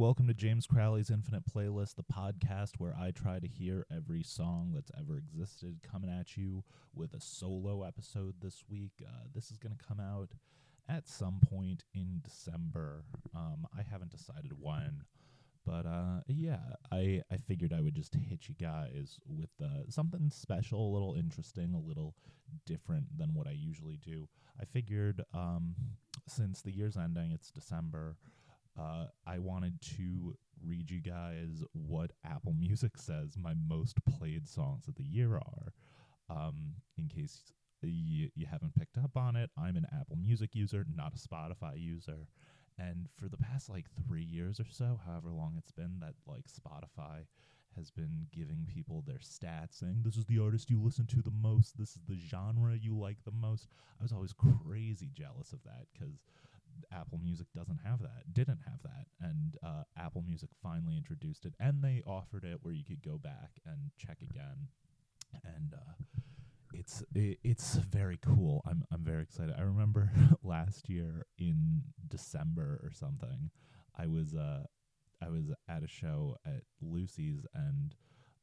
welcome to James Crowley's Infinite Playlist, the podcast where I try to hear every song that's ever existed. Coming at you with a solo episode this week. Uh, this is going to come out at some point in December. Um, I haven't decided when, but uh, yeah, I I figured I would just hit you guys with uh, something special, a little interesting, a little different than what I usually do. I figured um, since the year's ending, it's December. Uh, I wanted to read you guys what Apple Music says my most played songs of the year are. Um, in case you, you haven't picked up on it, I'm an Apple Music user, not a Spotify user. And for the past like three years or so, however long it's been, that like Spotify has been giving people their stats saying this is the artist you listen to the most, this is the genre you like the most. I was always crazy jealous of that because Apple Music doesn't have that, didn't have that, and uh, Apple Music finally introduced it, and they offered it where you could go back and check again, and uh, it's it, it's very cool. I'm I'm very excited. I remember last year in December or something, I was uh I was at a show at Lucy's and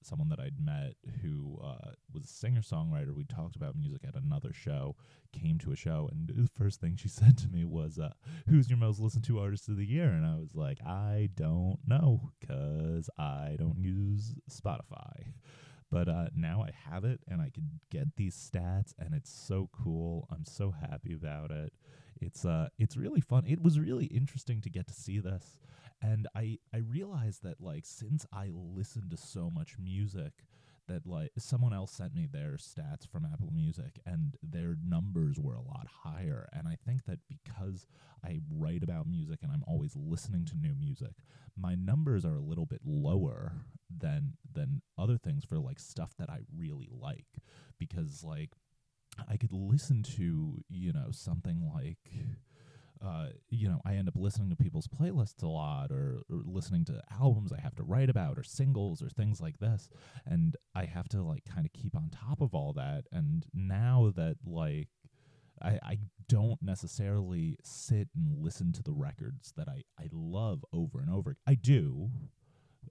someone that I'd met who uh, was a singer songwriter. We talked about music at another show, came to a show, and the first thing she said to me was, uh, Who's your most listened to artist of the year? And I was like, I don't know because I don't use Spotify. But uh, now I have it and I can get these stats, and it's so cool. I'm so happy about it. It's uh, it's really fun. It was really interesting to get to see this and i i realized that like since i listen to so much music that like someone else sent me their stats from apple music and their numbers were a lot higher. And i think that because i write about music and i'm always listening to new music my numbers are a little bit lower than than other things for like stuff that i really like. Because like i could listen to you know something like uh, you know, I end up listening to people's playlists a lot or, or, listening to albums I have to write about or singles or things like this. And I have to like kind of keep on top of all that. And now that like I, I don't necessarily sit and listen to the records that I, I love over and over. I do.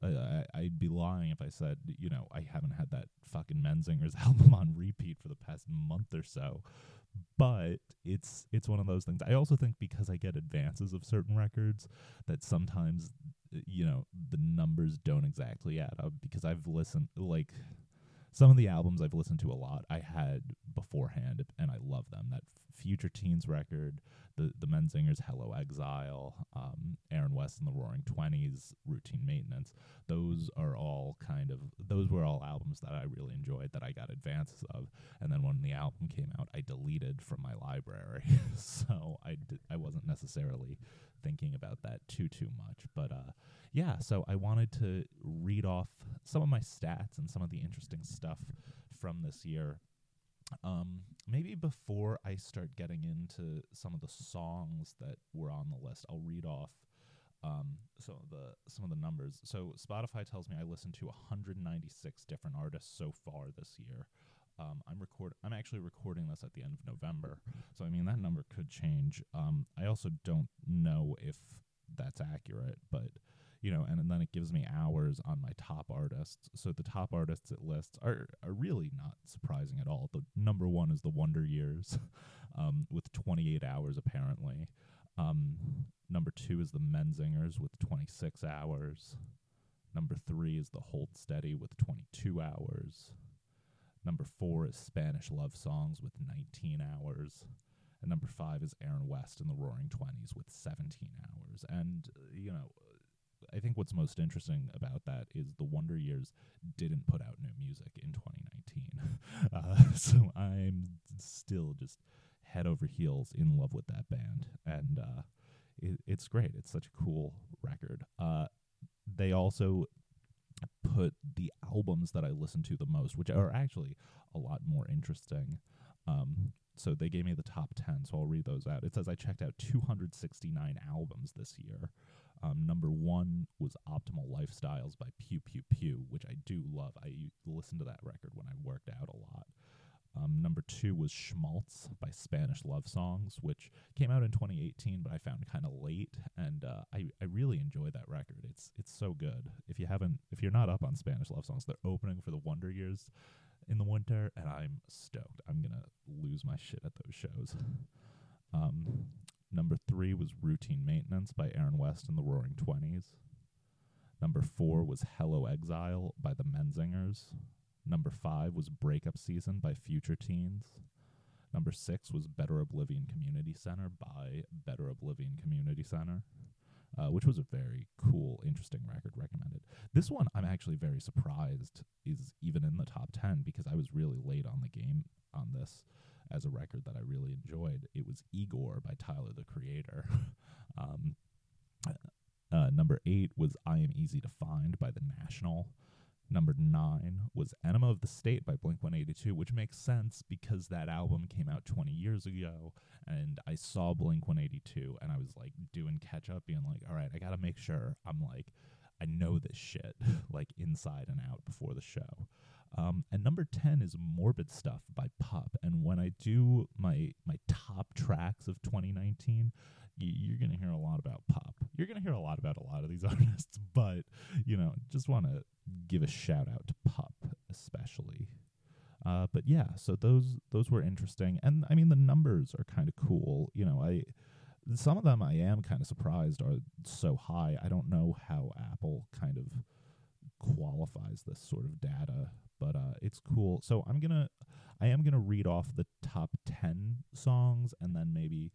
I, I'd be lying if I said, you know, I haven't had that fucking Menzingers album on repeat for the past month or so but it's it's one of those things. I also think because I get advances of certain records that sometimes you know the numbers don't exactly add up because I've listened like some of the albums I've listened to a lot I had beforehand and I love them. That Future Teens record, the the Menzingers Hello Exile, um, Aaron West and the Roaring Twenties, Routine Maintenance. Those are all kind of those were all albums that I really enjoyed that I got advances of. And then when the album came out, I deleted from my library, so I d- I wasn't necessarily thinking about that too too much. But uh, yeah, so I wanted to read off some of my stats and some of the interesting stuff from this year um, maybe before I start getting into some of the songs that were on the list, I'll read off um, some of the some of the numbers. So Spotify tells me I listened to 196 different artists so far this year. Um, I'm record. I'm actually recording this at the end of November, so I mean that number could change. Um, I also don't know if that's accurate, but you know, and, and then it gives me hours on my top artists. So the top artists it lists are are really not surprising at all. The number one is the Wonder Years, um, with 28 hours apparently. Um, number two is the Menzingers with 26 hours. Number three is the Hold Steady with 22 hours. Number four is Spanish Love Songs with 19 hours. And number five is Aaron West in the Roaring Twenties with 17 hours. And, uh, you know, I think what's most interesting about that is the Wonder Years didn't put out new music in 2019. uh, so I'm still just head over heels in love with that band. And uh, it, it's great. It's such a cool record. Uh, they also put the albums that I listen to the most, which are actually a lot more interesting. Um, so they gave me the top 10, so I'll read those out. It says I checked out 269 albums this year. Um, number one was Optimal Lifestyles by Pkew Pkew Pkew, which I do love. I listened to that record when I worked out a lot. Um, number two was Schmaltz by Spanish Love Songs, which came out in 2018, but I found kind of late, and uh, I I really enjoy that record. It's it's so good. If you haven't, if you're not up on Spanish Love Songs, they're opening for the Wonder Years in the winter, and I'm stoked. I'm gonna lose my shit at those shows. Um, number three was Routine Maintenance by Aaron West and the Roaring Twenties. Number four was Hello Exile by the Menzingers. Number five was Breakup Season by Future Teens. Number six was Better Oblivion Community Center by Better Oblivion Community Center, uh, which was a very cool, interesting record recommended. This one I'm actually very surprised is even in the top 10 because I was really late on the game on this as a record that I really enjoyed. It was Igor by Tyler the Creator. um, uh, number eight was I Am Easy to Find by The National. Number nine was Enema of the State by Blink 182, which makes sense because that album came out 20 years ago. And I saw Blink 182 and I was like doing catch up, being like, all right, I got to make sure I'm like, I know this shit like inside and out before the show. Um, and number 10 is Morbid Stuff by Pup. And when I do my my top tracks of 2019, y- you're going to hear a lot about Pup. You're going to hear a lot about a lot of these artists, but, you know, just want to give a shout out to Pup especially. Uh, but yeah, so those those were interesting, and I mean the numbers are kind of cool. You know, I some of them I am kind of surprised are so high. I don't know how Apple kind of qualifies this sort of data, but uh, it's cool. So I'm gonna I am gonna read off the top ten songs, and then maybe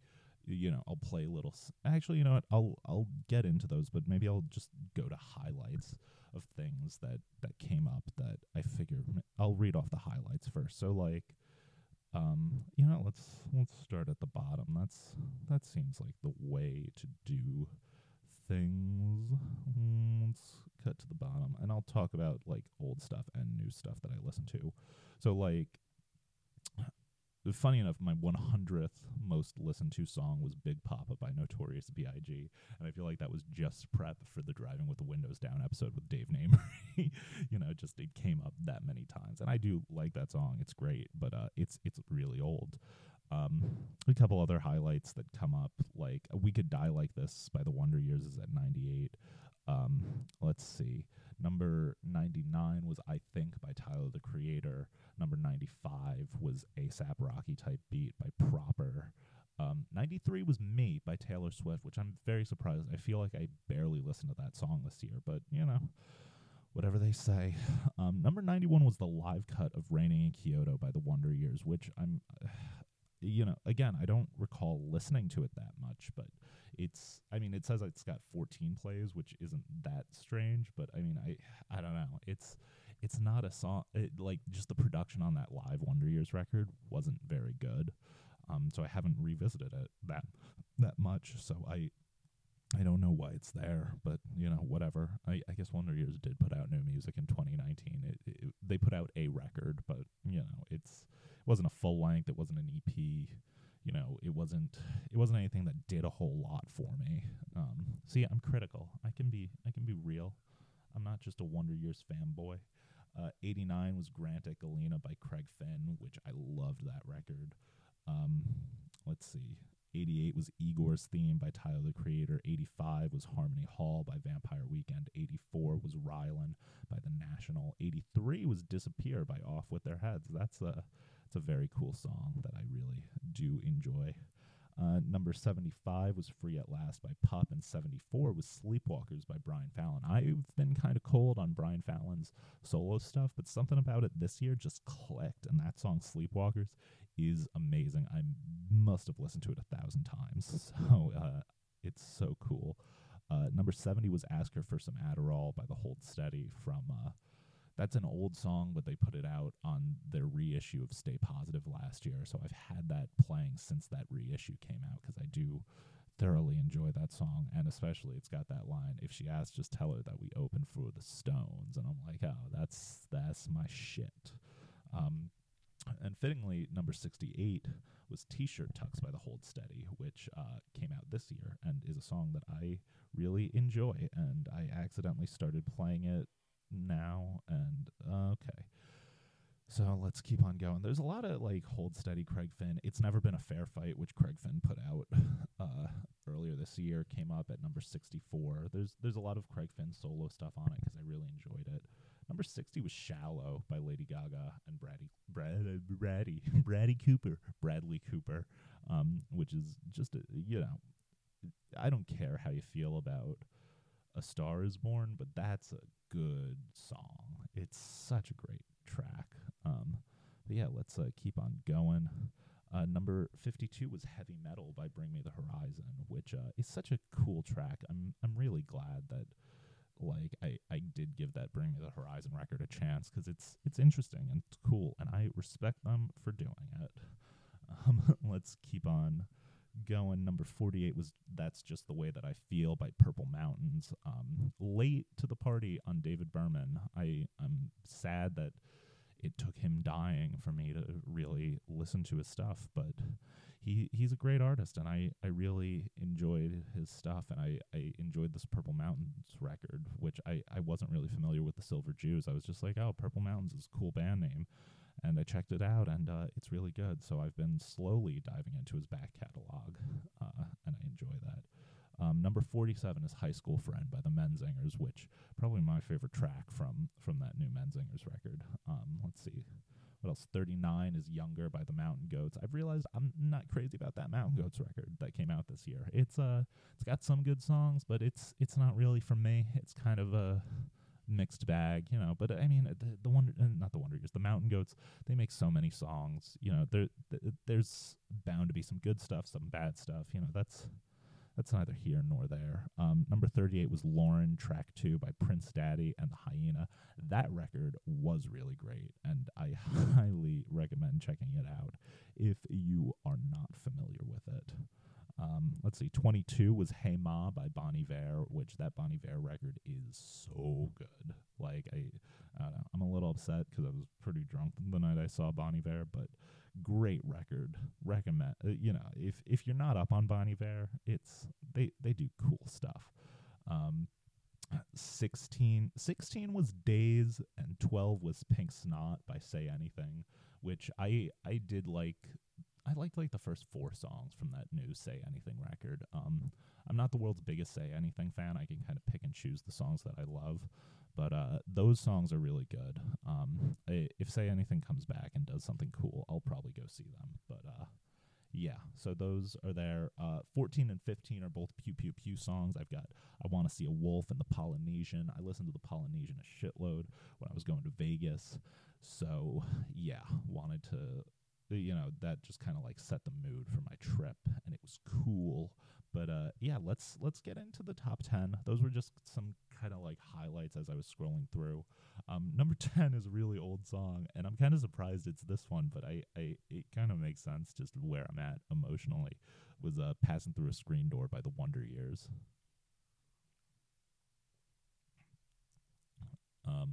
you know I'll play little. S- Actually, you know what? I'll I'll get into those, but maybe I'll just go to highlights of things that that came up that I figure i'll read off the highlights first. So like um you know let's let's start at the bottom. That's that seems like the way to do things. Let's cut to the bottom and I'll talk about like old stuff and new stuff that I listen to. So like funny enough, my 100th most listened to song was Big Papa by Notorious B.I.G. And I feel like that was just prep for the Driving with the Windows Down episode with Dave Namery. you know, just it came up that many times. And I do like that song. It's great, but uh, it's it's really old. Um, a couple other highlights that come up, like We Could Die Like This by the Wonder Years is at 98. Um, let's see. Number 99 was I Think by Tyler the Creator. Number 95 was ASAP Rocky type beat by Proper. Um, 93 was Me by Taylor Swift, which I'm very surprised. I feel like I barely listened to that song this year, but you know, whatever they say. Um, number 91 was the live cut of Raining in Kyoto by the Wonder Years, which I'm, you know, again, I don't recall listening to it that much, but it's, I mean, it says it's got 14 plays, which isn't that strange, but I mean, I, I don't know. It's, it's not a song it, like just the production on that live Wonder Years record wasn't very good. Um, so I haven't revisited it that that much. So I I don't know why it's there, but you know whatever. I, I guess Wonder Years did put out new music in 2019. It, it, they put out a record, but you know it's it wasn't a full length. It wasn't an EP. You know, it wasn't it wasn't anything that did a whole lot for me. Um, see, I'm critical. I can be I can be real. I'm not just a Wonder Years fanboy. Uh, 89 was Grant at Galena by Craig Finn, which I loved that record. Um, let's see. 88 was Igor's Theme by Tyler the Creator. 85 was Harmony Hall by Vampire Weekend. 84 was Rylan by The National. 83 was Disappear by Off With Their Heads. That's a, it's a very cool song that I really do enjoy. Uh, number 75 was Free at Last by Pup, and 74 was Sleepwalkers by Brian Fallon. I've been kind of cold on Brian Fallon's solo stuff, but something about it this year just clicked, and that song Sleepwalkers is amazing. I must have listened to it a thousand times, so uh, it's so cool. Uh, number 70 was Ask Her for Some Adderall by The Hold Steady from uh, that's an old song, but they put it out on their reissue of Stay Positive last year. So I've had that playing since that reissue came out because I do thoroughly enjoy that song. And especially it's got that line, if she asks, just tell her that we open for the Stones. And I'm like, oh, that's that's my shit. Um, and fittingly, number 68 was T-Shirt Tucks by the Hold Steady, which uh, came out this year and is a song that I really enjoy. And I accidentally started playing it now and uh, okay So let's keep on going. There's a lot of like hold steady Craig Finn. It's never been a fair fight, which Craig Finn put out uh, earlier this year. Came up at number 64. There's there's a lot of Craig Finn solo stuff on it because I really enjoyed it. Number 60 was Shallow by Lady Gaga and Brady Brad Brady Brady Cooper Bradley Cooper, um, which is just a, you know, I don't care how you feel about A Star Is Born, but that's a good song. It's such a great track. Um, but yeah, let's uh, keep on going. Uh, number 52 was Heavy Metal by Bring Me the Horizon, which uh, is such a cool track. I'm I'm really glad that like I, I did give that Bring Me the Horizon record a chance because it's it's interesting and it's cool, and I respect them for doing it. Um, let's keep on going. Number 48 was That's Just the Way That I Feel by Purple Mountains. Um, late to the party on David Berman. I, I'm sad that it took him dying for me to really listen to his stuff, but he he's a great artist and I, I really enjoyed his stuff and I, I enjoyed this Purple Mountains record, which I, I wasn't really familiar with the Silver Jews. I was just like, oh, Purple Mountains is a cool band name and I checked it out, and uh, it's really good. So I've been slowly diving into his back catalog, uh, and I enjoy that. Um, number 47 is High School Friend by the Menzingers, which probably my favorite track from from that new Menzingers record. Um, let's see. What else? 39 is Younger by the Mountain Goats. I've realized I'm not crazy about that Mountain Goats record that came out this year. It's uh it's got some good songs, but it's it's not really for me. It's kind of a mixed bag, you know. But I mean, the, the wonder, uh, not the Wonder Years, the Mountain Goats. They make so many songs, you know. There, th- there's bound to be some good stuff, some bad stuff. You know, that's that's neither here nor there. Um, number 38 was Lauren, track two by Prince Daddy and the Hyena. That record was really great, and I highly recommend checking it out if you are not familiar with it. Um, let's see, 22 was Hey Ma by Bon Iver, which that Bon Iver record is so good. Like, I, I don't know, I'm a little upset because I was pretty drunk the night I saw Bon Iver, but great record. Recommend, uh, you know, if if you're not up on Bon Iver, it's they they do cool stuff. Um, 16, 16 was Days and 12 was Pink Snot by Say Anything, which I I did like I liked like the first four songs from that new Say Anything record. Um, I'm not the world's biggest Say Anything fan. I can kind of pick and choose the songs that I love, but uh, those songs are really good. Um, I, if Say Anything comes back and does something cool, I'll probably go see them. But uh, yeah, so those are there. Uh, 14 and 15 are both Pkew Pkew Pkew songs. I've got I Want to See a Wolf and The Polynesian. I listened to The Polynesian a shitload when I was going to Vegas. So yeah, wanted to you know that just kind of like set the mood for my trip and it was cool. But uh yeah let's let's get into the top 10 those were just some kind of like highlights as i was scrolling through. Um number 10 is a really old song and i'm kind of surprised it's this one but i i it kind of makes sense just where i'm at emotionally. Was uh passing through a screen door by the wonder years um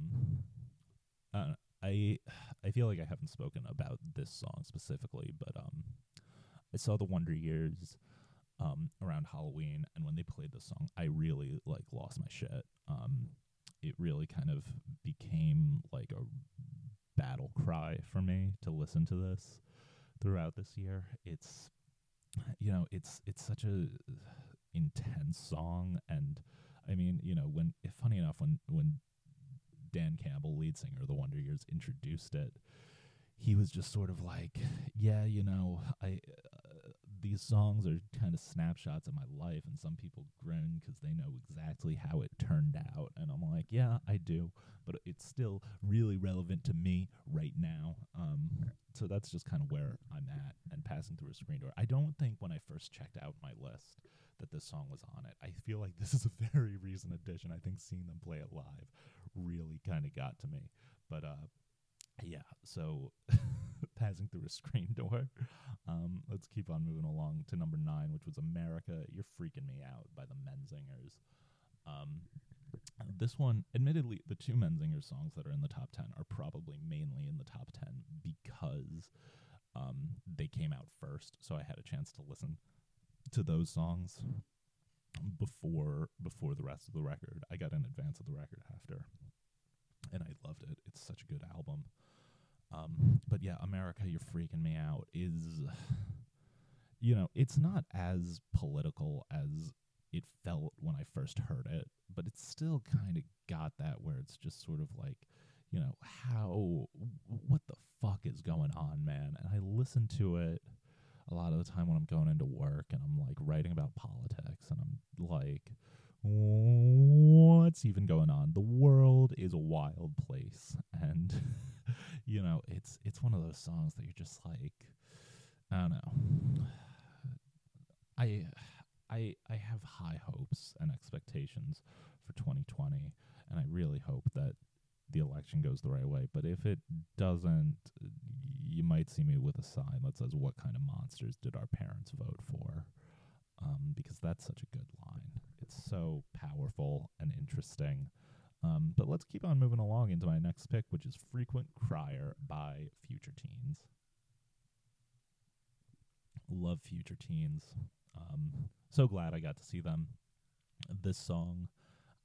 uh, I I feel like I haven't spoken about this song specifically, but um, I saw the Wonder Years um around Halloween, and when they played the song, I really like lost my shit. Um, it really kind of became like a battle cry for me to listen to this throughout this year. It's you know, it's it's such a intense song and I mean, you know, when funny enough when when Dan Campbell, lead singer of the Wonder Years, introduced it, he was just sort of like, "Yeah, you know, I uh, these songs are kind of snapshots of my life, and some people grin because they know exactly how it turned out." And I'm like, "Yeah, I do, but it's still really relevant to me right now." Um, so that's just kind of where I'm at and passing through a screen door. I don't think when I first checked out my list that this song was on it. I feel like this is a very recent addition. I think seeing them play it live really kind of got to me. But uh, yeah, so passing through a screen door. Um, let's keep on moving along to number nine, which was America. You're freaking me out by the Menzingers. Um, this one, admittedly, the two Menzinger songs that are in the top 10 are probably mainly in the top 10 because um, they came out first. So I had a chance to listen to those songs before before the rest of the record. I got in advance of the record after, and I loved it. It's such a good album. Um, but yeah, America, you're freaking me out. Is you know, it's not as political as it felt when I first heard it, but it's still kind of got that where it's just sort of like, you know, how what the fuck is going on, man? And I listened to it a lot of the time when I'm going into work and I'm like writing about politics and I'm like what's even going on? The world is a wild place and you know, it's it's one of those songs that you're just like I don't know. I I I have high hopes and expectations for 2020 and I really hope that the election goes the right way. But if it doesn't, you might see me with a sign that says, What kind of monsters did our parents vote for? Um, because that's such a good line. It's so powerful and interesting. Um, but let's keep on moving along into my next pick, which is Frequent Crier by Future Teens. Love Future Teens. Um, so glad I got to see them. This song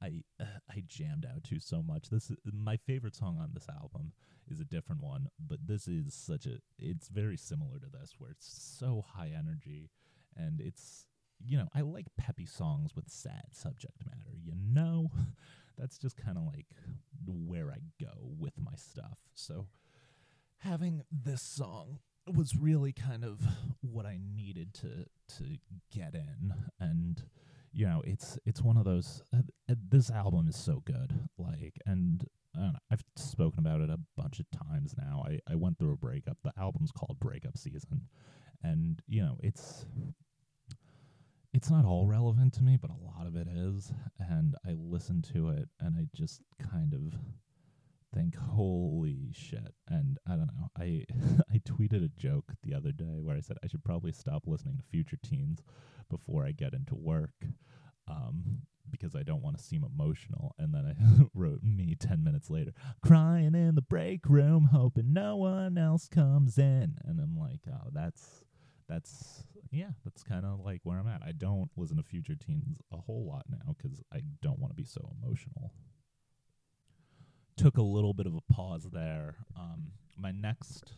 I I jammed out to so much. This is, my favorite song on this album is a different one, but this is such a it's very similar to this where it's so high energy and it's you know, I like peppy songs with sad subject matter, you know? That's just kind of like where I go with my stuff. So having this song was really kind of what I needed to to get in and you know, it's it's one of those. Uh, uh, this album is so good, like, and know, I've spoken about it a bunch of times now. I I went through a breakup. The album's called Breakup Season, and you know, it's it's not all relevant to me, but a lot of it is. And I listen to it, and I just kind of think, "Holy shit!" And I don't know. I I tweeted a joke the other day where I said I should probably stop listening to Future Teens before I get into work um, because I don't want to seem emotional. And then I wrote me 10 minutes later, crying in the break room, hoping no one else comes in. And I'm like, oh, that's, that's, yeah, that's kind of like where I'm at. I don't listen to Future Teens a whole lot now because I don't want to be so emotional. Took a little bit of a pause there. Um, my next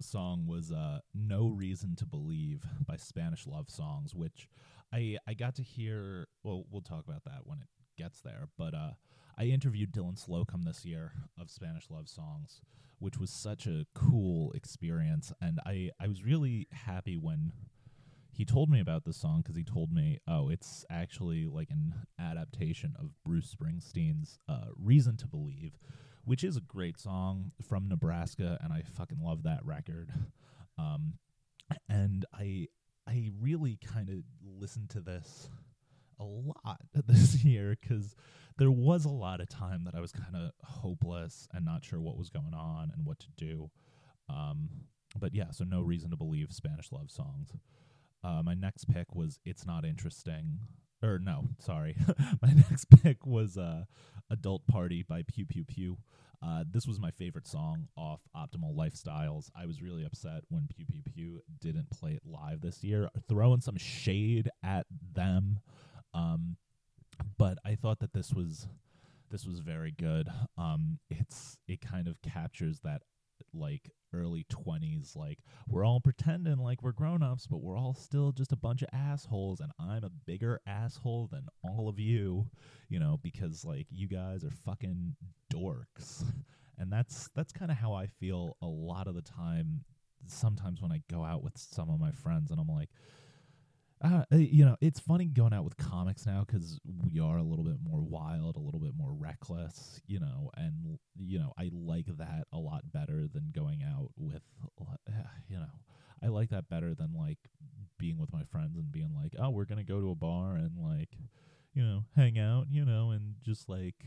song was uh, "No Reason to Believe" by Spanish Love Songs, which I I got to hear. Well, we'll talk about that when it gets there. But uh, I interviewed Dylan Slocum this year of Spanish Love Songs, which was such a cool experience, and I I was really happy when he told me about this song because he told me, oh, it's actually like an adaptation of Bruce Springsteen's uh, "Reason to Believe." which is a great song from Nebraska, and I fucking love that record. Um, and I I really kind of listened to this a lot this year because there was a lot of time that I was kind of hopeless and not sure what was going on and what to do. Um, but yeah, so no reason to believe Spanish love songs. Uh, my next pick was "It's Not Interesting." Or no, sorry, my next pick was uh, "Adult Party" by Pkew Pkew Pkew. Uh, this was my favorite song off Optimal Lifestyles. I was really upset when Pkew Pkew Pkew didn't play it live this year, throwing some shade at them. Um, but I thought that this was this was very good. Um, it's it kind of captures that like early 20s like we're all pretending like we're grown-ups but we're all still just a bunch of assholes and I'm a bigger asshole than all of you you know because like you guys are fucking dorks. And that's that's kind of how I feel a lot of the time sometimes when I go out with some of my friends and I'm like uh, uh, you know, it's funny going out with comics now because we are a little bit more wild, a little bit more reckless, you know, and you know, I like that a lot better than going out with, you know, I like that better than like being with my friends and being like, oh, we're gonna go to a bar and like, you know, hang out, you know, and just like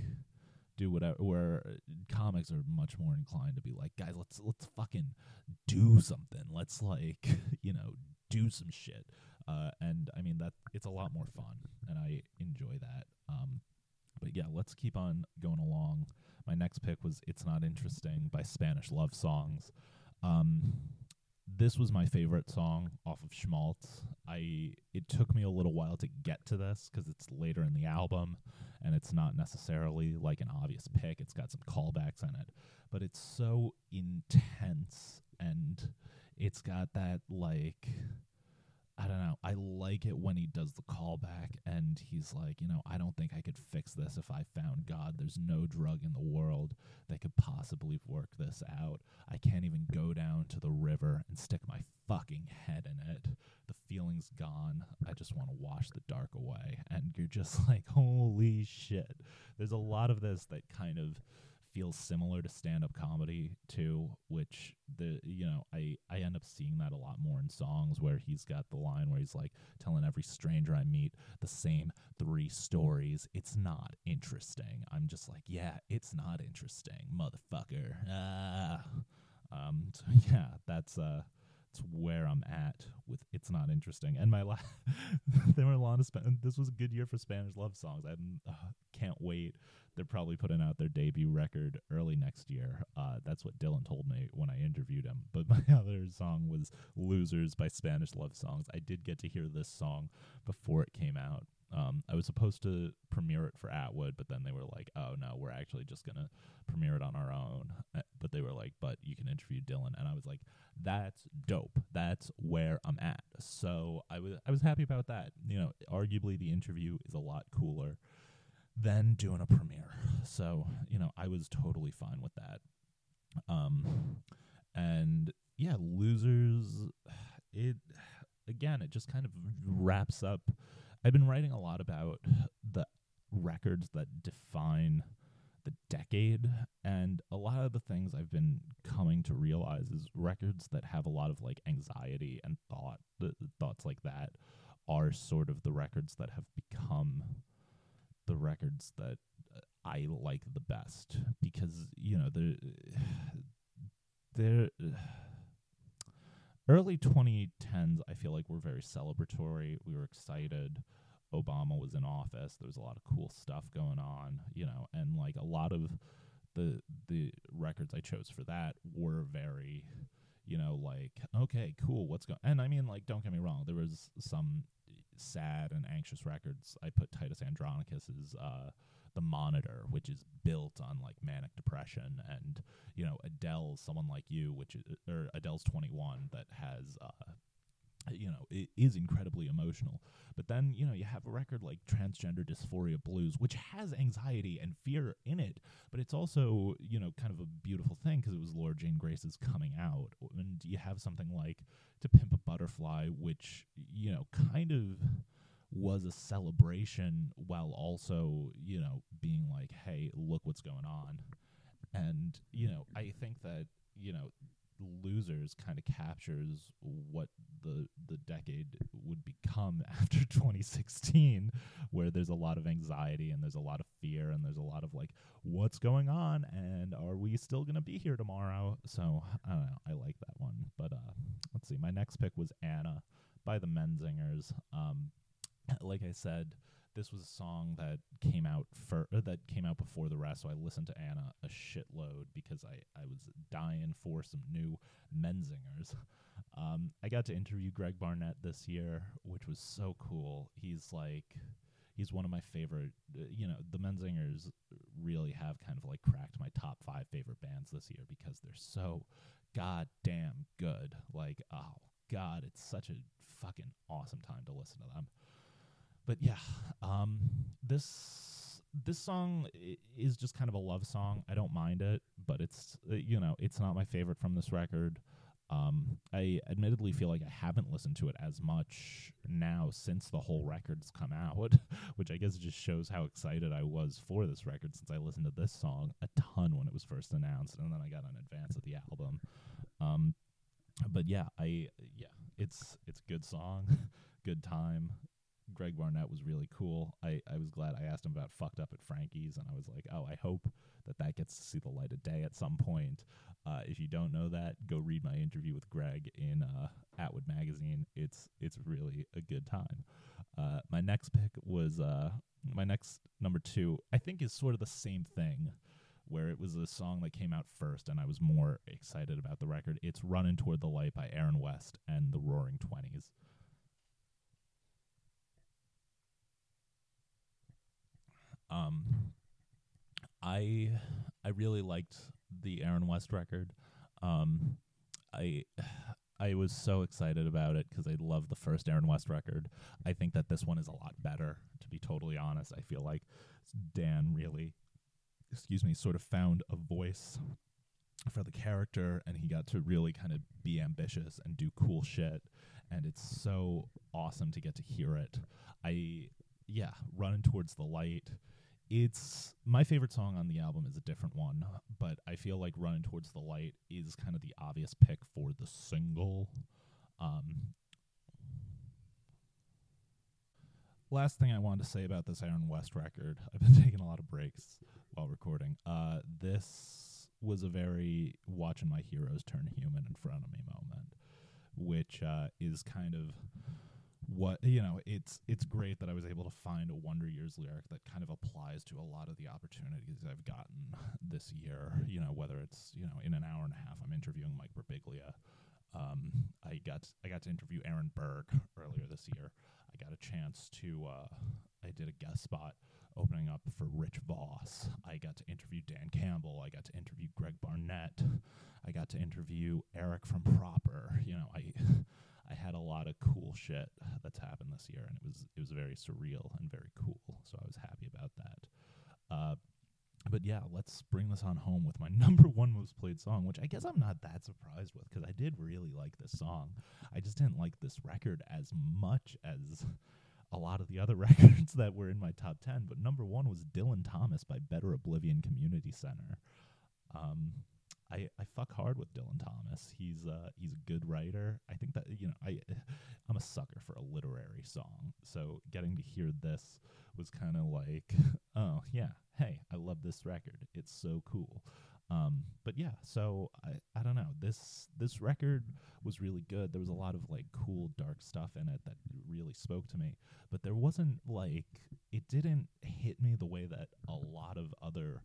do whatever where uh, comics are much more inclined to be like guys let's let's fucking do something. Let's like you know do some shit uh, and I mean that it's a lot more fun, and I enjoy that. Um, but yeah, let's keep on going along. My next pick was "It's Not Interesting" by Spanish Love Songs. Um, this was my favorite song off of Schmaltz. I it took me a little while to get to this because it's later in the album, and it's not necessarily like an obvious pick. It's got some callbacks in it, but it's so intense and it's got that like I don't know. I like it when he does the callback and he's like, you know, I don't think I could fix this if I found God. There's no drug in the world that could possibly work this out. I can't even go down to the river and stick my fucking head in it. The feeling's gone. I just want to wash the dark away. And you're just like, holy shit. There's a lot of this that kind of feels similar to stand-up comedy too which the you know i i end up seeing that a lot more in songs where he's got the line where he's like telling every stranger i meet the same three stories. It's not interesting. I'm just like yeah it's not interesting motherfucker. Ah. um so yeah that's uh that's where i'm at with it's not interesting and my last there were a lot of Sp- this was a good year for spanish love songs i uh, can't wait they're probably putting out their debut record early next year. Uh, that's what Dylan told me when I interviewed him. But my other song was Losers by Spanish Love Songs. I did get to hear this song before it came out. Um, I was supposed to premiere it for Atwood, but then they were like, "Oh no, we're actually just gonna premiere it on our own." Uh, but they were like, "But you can interview Dylan," and I was like, "That's dope. That's where I'm at." So I was I was happy about that. You know, arguably the interview is a lot cooler than doing a premiere. So, you know, I was totally fine with that. Um and yeah, losers it again, it just kind of wraps up. I've been writing a lot about the records that define the decade and a lot of the things I've been coming to realize is records that have a lot of like anxiety and thought th- thoughts like that are sort of the records that have become the records that uh, I like the best because you know the the early 2010s I feel like were very celebratory. We were excited. Obama was in office. There was a lot of cool stuff going on, you know, and like a lot of the the records I chose for that were very you know like okay cool what's going and i mean like don't get me wrong there was some sad and anxious records, I put Titus Andronicus's uh, "The Monitor," which is built on like manic depression, and you know Adele's "Someone Like You," which is, or Adele's "Twenty One," that has uh, you know, it is incredibly emotional. But then, you know, you have a record like Transgender Dysphoria Blues, which has anxiety and fear in it, but it's also, you know, kind of a beautiful thing because it was Laura Jane Grace's coming out. And you have something like To Pimp a Butterfly, which, you know, kind of was a celebration while also, you know, being like, hey, look what's going on. And, you know, I think that, you know, losers kind of captures what the the decade would become after 2016 where there's a lot of anxiety and there's a lot of fear and there's a lot of like what's going on and are we still going to be here tomorrow? So i don't know i like that one. But uh let's see my next pick was anna by the menzingers. Um like i said this was a song that came out for uh, that came out before the rest, so I listened to Anna a shitload because I I was dying for some new Menzingers. Um, I got to interview Greg Barnett this year, which was so cool. He's like he's one of my favorite. Uh, you know, the Menzingers really have kind of like cracked my top five favorite bands this year because they're so goddamn good. Like, oh god, it's such a fucking awesome time to listen to them but yeah, um, this this song is just kind of a love song. I don't mind it, but it's uh, you know it's not my favorite from this record. Um, I admittedly feel like I haven't listened to it as much now since the whole record's come out, which I guess just shows how excited I was for this record since I listened to this song a ton when it was first announced, and then I got an advance of the album. Um, but yeah, I yeah, it's it's a good song, good time. Greg Barnett was really cool. I, I was glad I asked him about fucked up at Frankie's, and I was like, oh, I hope that that gets to see the light of day at some point. Uh, if you don't know that, go read my interview with Greg in uh, Atwood magazine. It's it's really a good time. Uh, my next pick was uh, my next number two. I think is sort of the same thing, where it was a song that came out first and I was more excited about the record. It's Running Toward the Light by Aaron West and the Roaring Twenties. Um, I I really liked the Aaron West record. Um, I I was so excited about it because I love the first Aaron West record. I think that this one is a lot better. To be totally honest, I feel like Dan really, excuse me, sort of found a voice for the character, and he got to really kind of be ambitious and do cool shit. And it's so awesome to get to hear it. I yeah, running towards the light it's my favorite song on the album is a different one, but I feel like Running Towards the Light is kind of the obvious pick for the single. Um, last thing I wanted to say about this Aaron West record, I've been taking a lot of breaks while recording. Uh, this was a very watching my heroes turn human in front of me moment, which uh, is kind of what you know it's it's great that I was able to find a Wonder Years lyric that kind of applies to a lot of the opportunities I've gotten this year. You know, whether it's you know in an hour and a half I'm interviewing Mike Birbiglia. Um, I got I got to interview Aaron Berg earlier this year. I got a chance to uh, I did a guest spot opening up for Rich Voss. I got to interview Dan Campbell. I got to interview Greg Barnett. I got to interview Eric from Proper. You know, I I had a lot of cool shit that's happened this year, and it was it was very surreal and very cool. So I was happy about that. Uh, but yeah, let's bring this on home with my number one most played song, which I guess I'm not that surprised with because I did really like this song. I just didn't like this record as much as a lot of the other records that were in my top 10. But number one was Dylan Thomas by Better Oblivion Community Center. Um, I, I fuck hard with Dylan Thomas. He's uh he's a good writer. I think that you know I I'm a sucker for a literary song. So getting to hear this was kind of like, oh yeah, hey, I love this record. It's so cool. Um, but yeah, so I, I don't know. This this record was really good. There was a lot of like cool dark stuff in it that really spoke to me. But there wasn't like it didn't hit me the way that a lot of other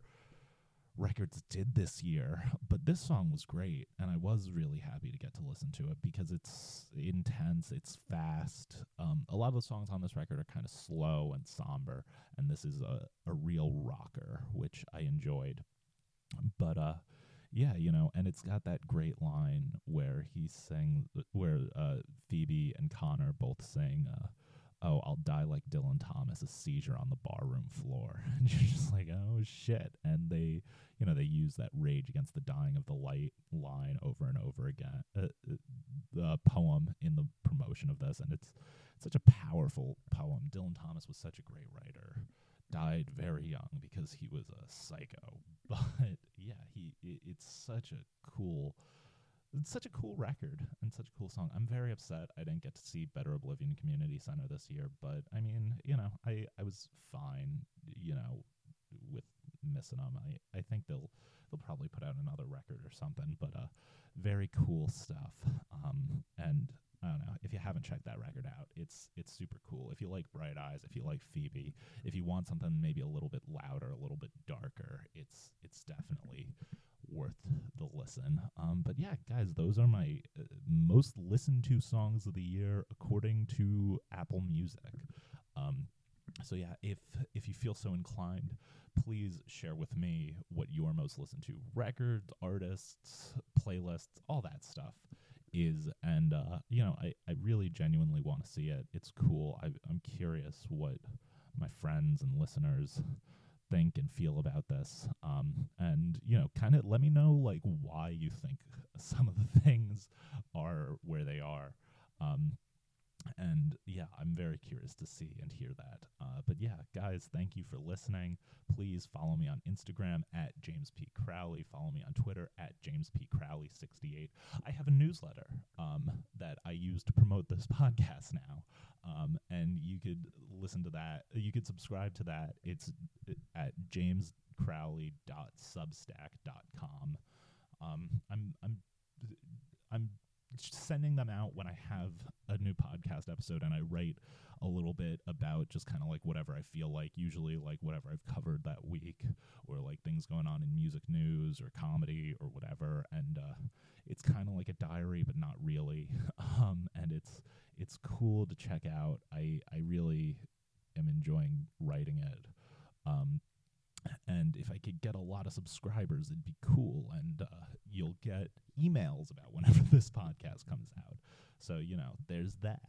records did this year. But this song was great, and I was really happy to get to listen to it because it's intense, it's fast. Um, a lot of the songs on this record are kind of slow and somber, and this is a, a real rocker, which I enjoyed. But uh, yeah, you know, and it's got that great line where he's saying, where uh, Phoebe and Connor both saying, uh, oh, I'll die like Dylan Thomas, a seizure on the barroom floor. And you're just like, oh shit. And they, you know, they use that rage against the dying of the light line over and over again. Uh, uh, the poem in the promotion of this, and it's, it's such a powerful poem. Dylan Thomas was such a great writer. Died very young because he was a psycho. But yeah, he it, it's such a cool it's such a cool record and such a cool song. I'm very upset I didn't get to see Better Oblivion Community Center this year, but I mean, you know, I I was fine, you know, with missing them. I I think they'll they'll probably put out another record or something, but uh very cool stuff. Um and I don't know if you haven't checked that record out. It's it's super cool. If you like Bright Eyes, if you like Phoebe, if you want something maybe a little bit louder, a little bit darker, it's it's definitely worth the listen. Um, but yeah, guys, those are my uh, most listened to songs of the year according to Apple Music. Um, so yeah, if if you feel so inclined, please share with me what your most listened to records, artists, playlists, all that stuff is. And uh, you know, I I really genuinely want to see it. It's cool. I, I'm curious what my friends and listeners think and feel about this. Um, and you know, kind of let me know like why you think some of the things are where they are. Um, and yeah, I'm very curious to see and hear that. Uh, but yeah, guys, thank you for listening. Please follow me on Instagram at James P. Crowley. Follow me on Twitter at James P. Crowley68. I have a newsletter um, that I use to promote this podcast now. Um, and you could listen to that. You could subscribe to that. It's at jamescrowley.substack.com. Um, I'm I'm I'm sending them out when I have episode, and I write a little bit about just kind of like whatever I feel like, usually like whatever I've covered that week, or like things going on in music news or comedy or whatever. And uh, it's kind of like a diary, but not really. um, and it's it's cool to check out. I I really am enjoying writing it. Um, and if I could get a lot of subscribers, it'd be cool. And uh, you'll get emails about whenever this podcast comes out. So you know, there's that.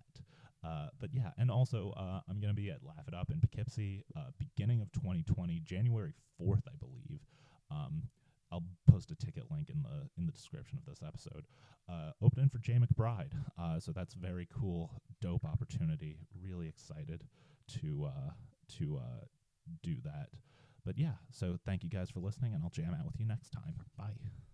Uh, but yeah, and also uh, I'm going to be at Laugh It Up in Poughkeepsie, uh, beginning of 2020, January 4th, I believe. Um, I'll post a ticket link in the in the description of this episode. Uh, opening for Jay McBride, uh, so that's very cool, dope opportunity. Really excited to uh, to uh, do that. But yeah, so thank you guys for listening, and I'll jam out with you next time. Bye.